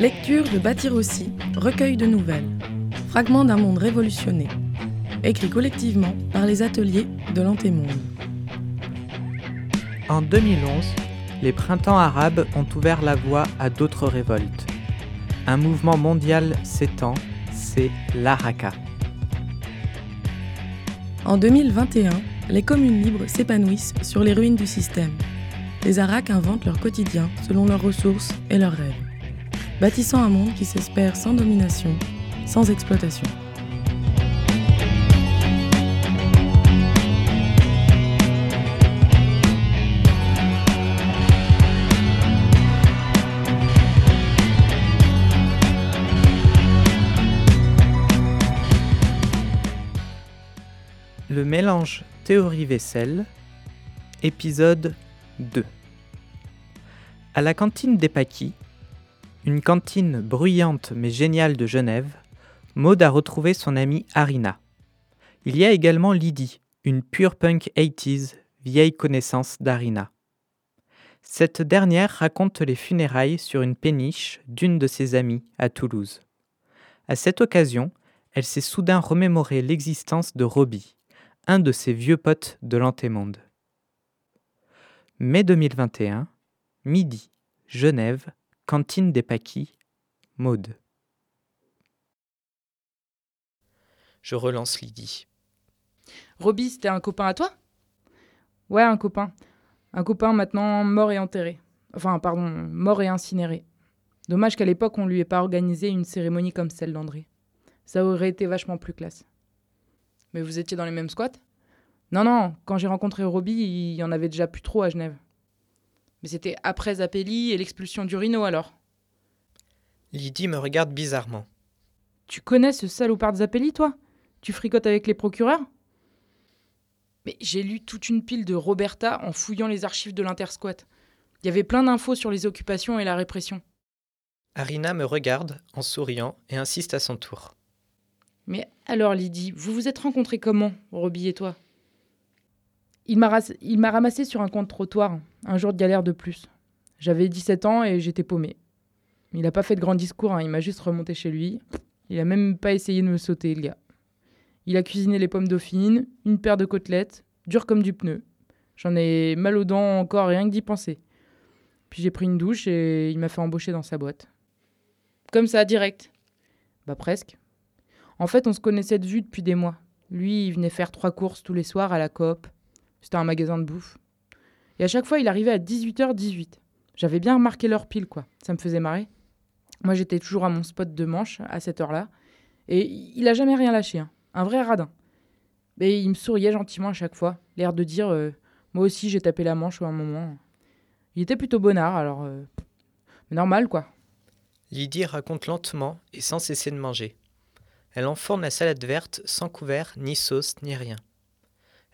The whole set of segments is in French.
Lecture de Bâtir aussi, recueil de nouvelles, fragments d'un monde révolutionné, écrit collectivement par les ateliers de l'Antémonde. En 2011, les printemps arabes ont ouvert la voie à d'autres révoltes. Un mouvement mondial s'étend, c'est l'Araka. En 2021, les communes libres s'épanouissent sur les ruines du système. Les Arak inventent leur quotidien selon leurs ressources et leurs rêves, bâtissant un monde qui s'espère sans domination, sans exploitation. Le mélange théorie-vaisselle, épisode 2. À la cantine des Paquis, une cantine bruyante mais géniale de Genève, Maud a retrouvé son amie Arina. Il y a également Lydie, une pure punk 80s, vieille connaissance d'Arina. Cette dernière raconte les funérailles sur une péniche d'une de ses amies à Toulouse. À cette occasion, elle s'est soudain remémoré l'existence de Robbie, un de ses vieux potes de l'antémonde. Mai 2021, midi, Genève, cantine des Paquis, Maude. Je relance Lydie. Roby, c'était un copain à toi? Ouais, un copain. Un copain maintenant mort et enterré. Enfin, pardon, mort et incinéré. Dommage qu'à l'époque, on lui ait pas organisé une cérémonie comme celle d'André. Ça aurait été vachement plus classe. Mais vous étiez dans les mêmes squats? Non, non, quand j'ai rencontré Roby, il y en avait déjà plus trop à Genève. Mais c'était après Zappelli et l'expulsion du Rhino alors. Lydie me regarde bizarrement. Tu connais ce salopard de Zappelli, toi? Tu fricotes avec les procureurs? Mais j'ai lu toute une pile de Roberta en fouillant les archives de l'Intersquat. Il y avait plein d'infos sur les occupations et la répression. Arina me regarde en souriant et insiste à son tour. Mais alors, Lydie, vous vous êtes rencontrés comment, Roby et toi? Il m'a ramassé sur un coin de trottoir, un jour de galère de plus. J'avais 17 ans et j'étais paumé. Il n'a pas fait de grand discours, hein, il m'a juste remonté chez lui. Il a même pas essayé de me sauter, le gars. Il a cuisiné les pommes dauphines, une paire de côtelettes, dures comme du pneu. J'en ai mal aux dents encore rien que d'y penser. Puis j'ai pris une douche et il m'a fait embaucher dans sa boîte. Comme ça, direct. Bah presque. En fait, on se connaissait de vue depuis des mois. Lui, il venait faire trois courses tous les soirs à la coop. C'était un magasin de bouffe. Et à chaque fois, il arrivait à 18h18. J'avais bien remarqué l'heure pile, quoi. Ça me faisait marrer. Moi, j'étais toujours à mon spot de manche à cette heure-là. Et il a jamais rien lâché, hein. un vrai radin. Mais il me souriait gentiment à chaque fois, l'air de dire euh, Moi aussi, j'ai tapé la manche à un moment. Il était plutôt bonnard, alors. euh, normal, quoi. Lydie raconte lentement et sans cesser de manger. Elle enfourne la salade verte sans couvert, ni sauce, ni rien.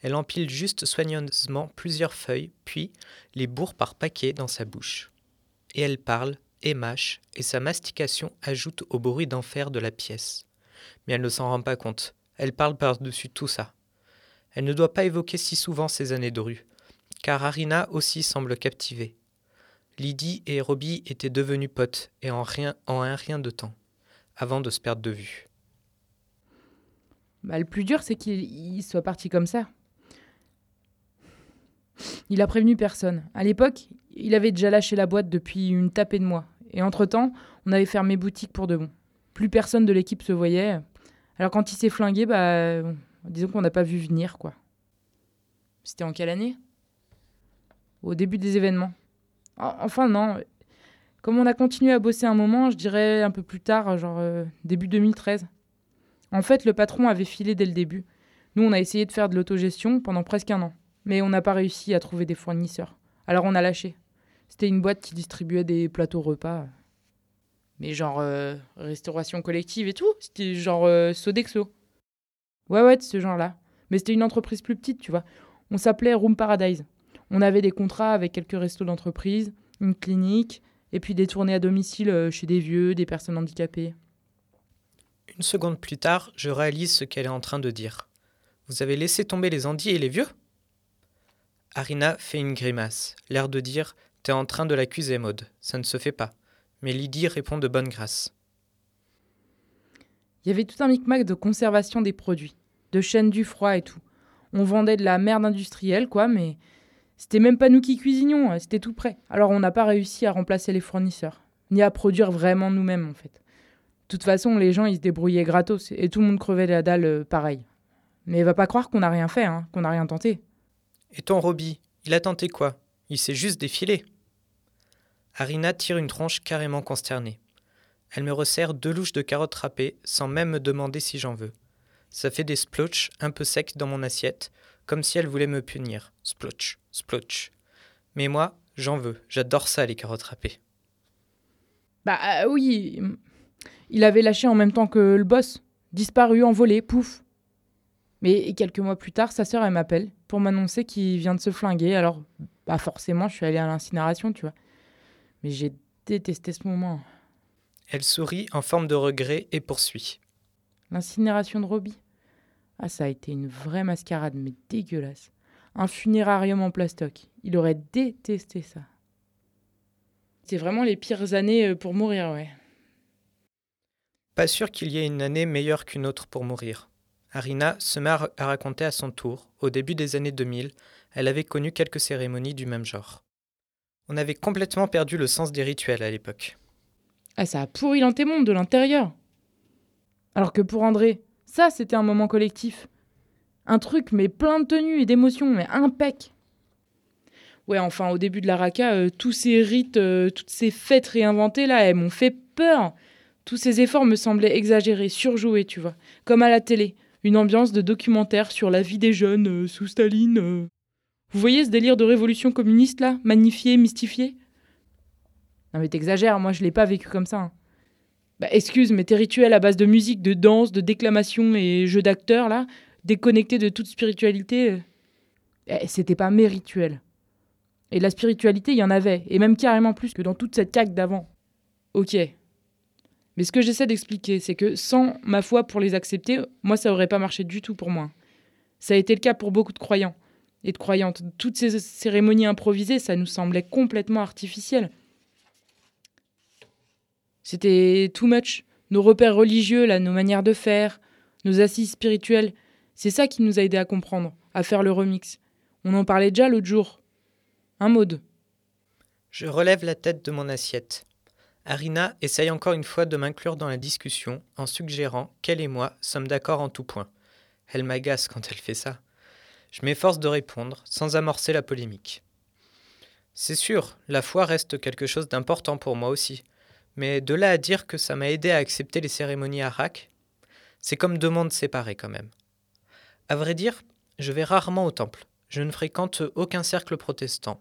Elle empile juste soigneusement plusieurs feuilles, puis les bourre par paquets dans sa bouche. Et elle parle, et mâche, et sa mastication ajoute au bruit d'enfer de la pièce. Mais elle ne s'en rend pas compte. Elle parle par-dessus tout ça. Elle ne doit pas évoquer si souvent ces années de rue, car Arina aussi semble captivée. Lydie et Robbie étaient devenus potes, et en, rien, en un rien de temps, avant de se perdre de vue. Bah, le plus dur, c'est qu'il il soit parti comme ça. Il a prévenu personne. À l'époque, il avait déjà lâché la boîte depuis une tapée de mois. Et entre-temps, on avait fermé boutique pour de bon. Plus personne de l'équipe se voyait. Alors quand il s'est flingué, bah, disons qu'on n'a pas vu venir, quoi. C'était en quelle année? Au début des événements. En- Enfin, non. Comme on a continué à bosser un moment, je dirais un peu plus tard, genre euh, début 2013. En fait, le patron avait filé dès le début. Nous, on a essayé de faire de l'autogestion pendant presque un an, mais on n'a pas réussi à trouver des fournisseurs. Alors on a lâché. C'était une boîte qui distribuait des plateaux repas. Mais genre euh, restauration collective et tout. C'était genre euh, Sodexo. Ouais, ouais, de ce genre-là. Mais c'était une entreprise plus petite, tu vois. On s'appelait Room Paradise. On avait des contrats avec quelques restos d'entreprise, une clinique, et puis des tournées à domicile euh, chez des vieux, des personnes handicapées. Une seconde plus tard, je réalise ce qu'elle est en train de dire. Vous avez laissé tomber les andis et les vieux? Arina fait une grimace, l'air de dire T'es en train de l'accuser, Maud. Ça ne se fait pas. mais Lydie répond de bonne grâce. Il y avait tout un micmac de conservation des produits, de chaînes du froid et tout. On vendait de la merde industrielle, quoi, mais c'était même pas nous qui cuisinions, hein, c'était tout prêt. Alors on n'a pas réussi à remplacer les fournisseurs, ni à produire vraiment nous-mêmes en fait. De toute façon, les gens ils se débrouillaient gratos et tout le monde crevait la dalle euh, pareil. Mais va pas croire qu'on n'a rien fait, hein, qu'on n'a rien tenté. Et ton Roby, il a tenté quoi? Il s'est juste défilé. Arina tire une tronche carrément consternée. Elle me resserre deux louches de carottes râpées sans même me demander si j'en veux. Ça fait des splotches un peu secs dans mon assiette, comme si elle voulait me punir. Splotch, splotch. Mais moi, j'en veux. J'adore ça, les carottes râpées. Bah euh, oui, il avait lâché en même temps que le boss. Disparu, envolé, pouf. Mais quelques mois plus tard, sa sœur, elle m'appelle pour m'annoncer qu'il vient de se flinguer. Alors, bah forcément, je suis allée à l'incinération, tu vois. Mais j'ai détesté ce moment. Elle sourit en forme de regret et poursuit. L'incinération de Robbie Ah, ça a été une vraie mascarade, mais dégueulasse. Un funérarium en plastoc. Il aurait détesté ça. C'est vraiment les pires années euh, pour mourir, ouais. Pas sûr qu'il y ait une année meilleure qu'une autre pour mourir. Arina se met à raconter à son tour, au début des années 2000, elle avait connu quelques cérémonies du même genre. On avait complètement perdu le sens des rituels à l'époque. Ah, ça a pourri l'antémonde de l'intérieur. Alors que pour André, ça c'était un moment collectif. Un truc, mais plein de tenues et d'émotions, mais impec. Ouais, enfin, au début de la Raka, euh, tous ces rites, euh, toutes ces fêtes réinventées là, elles m'ont fait peur. Tous ces efforts me semblaient exagérés, surjoués, tu vois. Comme à la télé, une ambiance de documentaire sur la vie des jeunes euh, sous Staline. Vous voyez ce délire de révolution communiste là, magnifié, mystifié? Non mais t'exagères, moi je l'ai pas vécu comme ça. Hein. Bah excuse, mais tes rituels à base de musique, de danse, de déclamation et jeux d'acteurs là, déconnectés de toute spiritualité, euh, eh, c'était pas mes rituels. Et la spiritualité, il y en avait, et même carrément plus que dans toute cette caque d'avant. Ok. Mais ce que j'essaie d'expliquer, c'est que sans ma foi pour les accepter, moi ça aurait pas marché du tout pour moi. Ça a été le cas pour beaucoup de croyants et de croyantes. Toutes ces cérémonies improvisées, ça nous semblait complètement artificiel. C'était too much. Nos repères religieux, là, nos manières de faire, nos assises spirituelles, c'est ça qui nous a aidé à comprendre, à faire le remix. On en parlait déjà l'autre jour. Un mode. Je relève la tête de mon assiette. Arina essaye encore une fois de m'inclure dans la discussion en suggérant qu'elle et moi sommes d'accord en tout point. Elle m'agace quand elle fait ça. Je m'efforce de répondre sans amorcer la polémique. C'est sûr, la foi reste quelque chose d'important pour moi aussi, mais de là à dire que ça m'a aidé à accepter les cérémonies Rack, c'est comme deux mondes séparés quand même. À vrai dire, je vais rarement au temple, je ne fréquente aucun cercle protestant,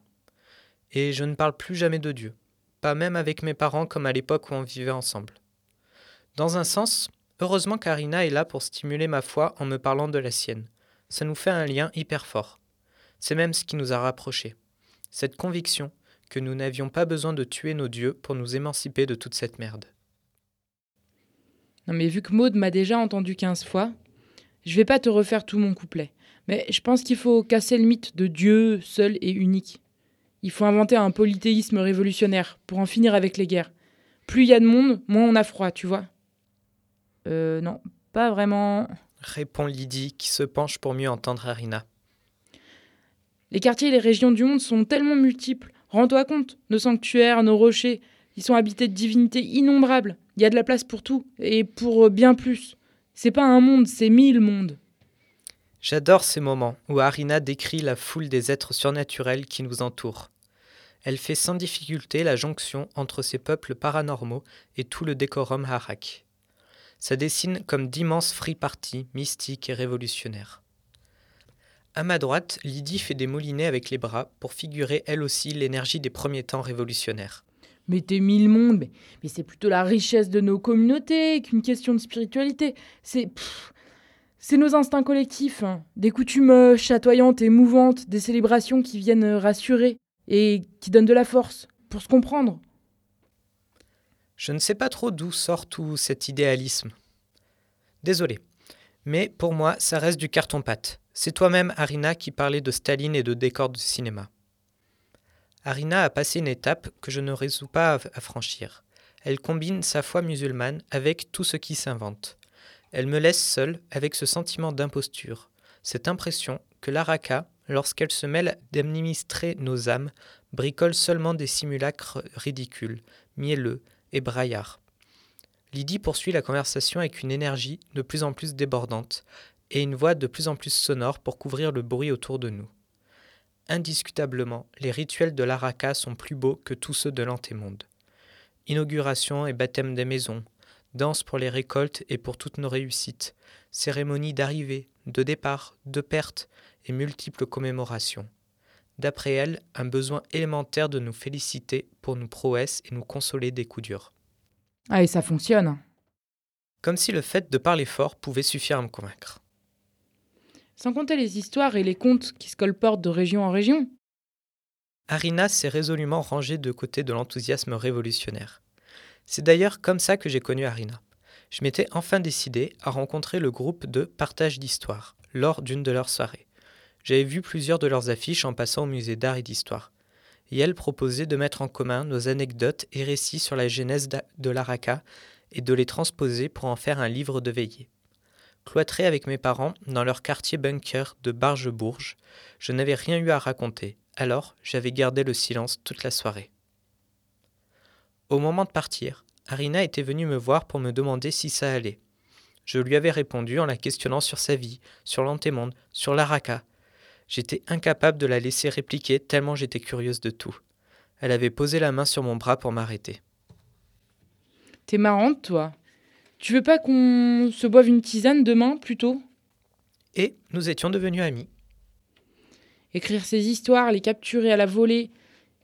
et je ne parle plus jamais de Dieu, pas même avec mes parents comme à l'époque où on vivait ensemble. Dans un sens, heureusement Karina est là pour stimuler ma foi en me parlant de la sienne ça nous fait un lien hyper fort. C'est même ce qui nous a rapprochés. Cette conviction que nous n'avions pas besoin de tuer nos dieux pour nous émanciper de toute cette merde. Non mais vu que Maud m'a déjà entendu 15 fois, je vais pas te refaire tout mon couplet. Mais je pense qu'il faut casser le mythe de Dieu seul et unique. Il faut inventer un polythéisme révolutionnaire pour en finir avec les guerres. Plus il y a de monde, moins on a froid, tu vois. Euh non, pas vraiment répond Lydie qui se penche pour mieux entendre Arina. Les quartiers et les régions du monde sont tellement multiples. Rends-toi compte, nos sanctuaires, nos rochers, ils sont habités de divinités innombrables. Il y a de la place pour tout, et pour bien plus. C'est pas un monde, c'est mille mondes. J'adore ces moments où Arina décrit la foule des êtres surnaturels qui nous entourent. Elle fait sans difficulté la jonction entre ces peuples paranormaux et tout le décorum harak ça dessine comme d'immenses free parties mystiques et révolutionnaires. À ma droite, Lydie fait des moulinets avec les bras pour figurer elle aussi l'énergie des premiers temps révolutionnaires. Mais t'es mille mondes, mais, c'est plutôt la richesse de nos communautés qu'une question de spiritualité. C'est. C'est nos instincts collectifs, hein. des coutumes euh, chatoyantes et mouvantes, des célébrations qui viennent euh, rassurer et qui donnent de la force pour se comprendre. Je ne sais pas trop d'où sort tout cet idéalisme. Désolé. Mais pour moi, ça reste du carton-pâte. C'est toi-même, Arina, qui parlais de Staline et de décors de cinéma. Arina a passé une étape que je ne résous pas à franchir. Elle combine sa foi musulmane avec tout ce qui s'invente. Elle me laisse seule avec ce sentiment d'imposture, cette impression que l'Araka, lorsqu'elle se mêle d'administrer nos âmes, bricole seulement des simulacres ridicules, mielleux et braillards. Lydie poursuit la conversation avec une énergie de plus en plus débordante et une voix de plus en plus sonore pour couvrir le bruit autour de nous. Indiscutablement, les rituels de l'Araka sont plus beaux que tous ceux de l'antémonde. Inauguration et baptême des maisons, danse pour les récoltes et pour toutes nos réussites, cérémonie d'arrivée, de départ, de perte et multiples commémorations. D'après elle, un besoin élémentaire de nous féliciter pour nos prouesses et nous consoler des coups durs. Ah, et ça fonctionne. Comme si le fait de parler fort pouvait suffire à me convaincre. Sans compter les histoires et les contes qui se colportent de région en région. Arina s'est résolument rangée de côté de l'enthousiasme révolutionnaire. C'est d'ailleurs comme ça que j'ai connu Arina. Je m'étais enfin décidé à rencontrer le groupe de Partage d'Histoire lors d'une de leurs soirées. J'avais vu plusieurs de leurs affiches en passant au musée d'art et d'histoire et elle proposait de mettre en commun nos anecdotes et récits sur la genèse de l'Araka et de les transposer pour en faire un livre de veillée. Cloîtré avec mes parents dans leur quartier bunker de Bargebourges, je n'avais rien eu à raconter, alors j'avais gardé le silence toute la soirée. Au moment de partir, Arina était venue me voir pour me demander si ça allait. Je lui avais répondu en la questionnant sur sa vie, sur l'antémonde, sur l'Araka, J'étais incapable de la laisser répliquer tellement j'étais curieuse de tout. Elle avait posé la main sur mon bras pour m'arrêter. T'es marrante, toi. Tu veux pas qu'on se boive une tisane demain, plutôt Et nous étions devenus amis. Écrire ces histoires, les capturer à la volée,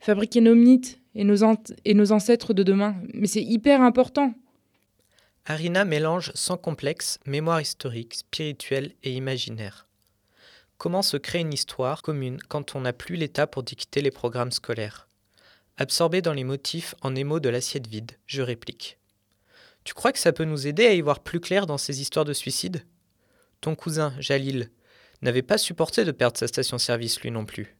fabriquer nos mythes et nos, et nos ancêtres de demain. Mais c'est hyper important. Arina mélange sans complexe mémoire historique, spirituelle et imaginaire. Comment se crée une histoire commune quand on n'a plus l'État pour dicter les programmes scolaires? Absorbé dans les motifs en émaux de l'assiette vide, je réplique. Tu crois que ça peut nous aider à y voir plus clair dans ces histoires de suicide Ton cousin, Jalil, n'avait pas supporté de perdre sa station-service lui non plus.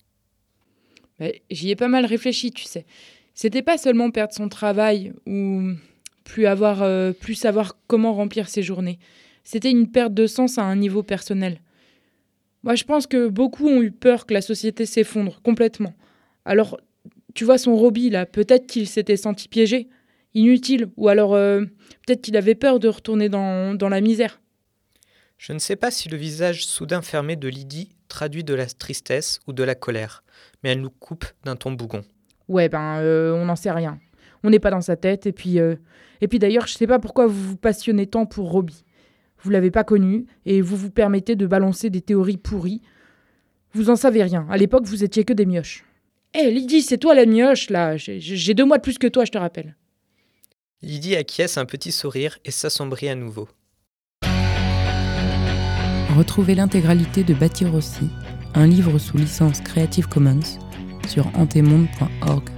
J'y ai pas mal réfléchi, tu sais. C'était pas seulement perdre son travail ou plus avoir, euh, plus savoir comment remplir ses journées. C'était une perte de sens à un niveau personnel. Moi, je pense que beaucoup ont eu peur que la société s'effondre complètement. Alors, tu vois son Robbie là, peut-être qu'il s'était senti piégé, inutile, ou alors euh, peut-être qu'il avait peur de retourner dans, dans la misère. Je ne sais pas si le visage soudain fermé de Lydie traduit de la tristesse ou de la colère, mais elle nous coupe d'un ton bougon. Ouais, ben, euh, on n'en sait rien. On n'est pas dans sa tête, et puis, euh, et puis d'ailleurs, je sais pas pourquoi vous vous passionnez tant pour Robbie vous l'avez pas connu, et vous vous permettez de balancer des théories pourries. Vous en savez rien. À l'époque, vous étiez que des mioches. Hé, Lydie, c'est toi la mioche, là. J'ai deux mois de plus que toi, je te rappelle. Lydie acquiesce un petit sourire et s'assombrit à nouveau. Retrouvez l'intégralité de Bâtir aussi, un livre sous licence Creative Commons, sur antemonde.org.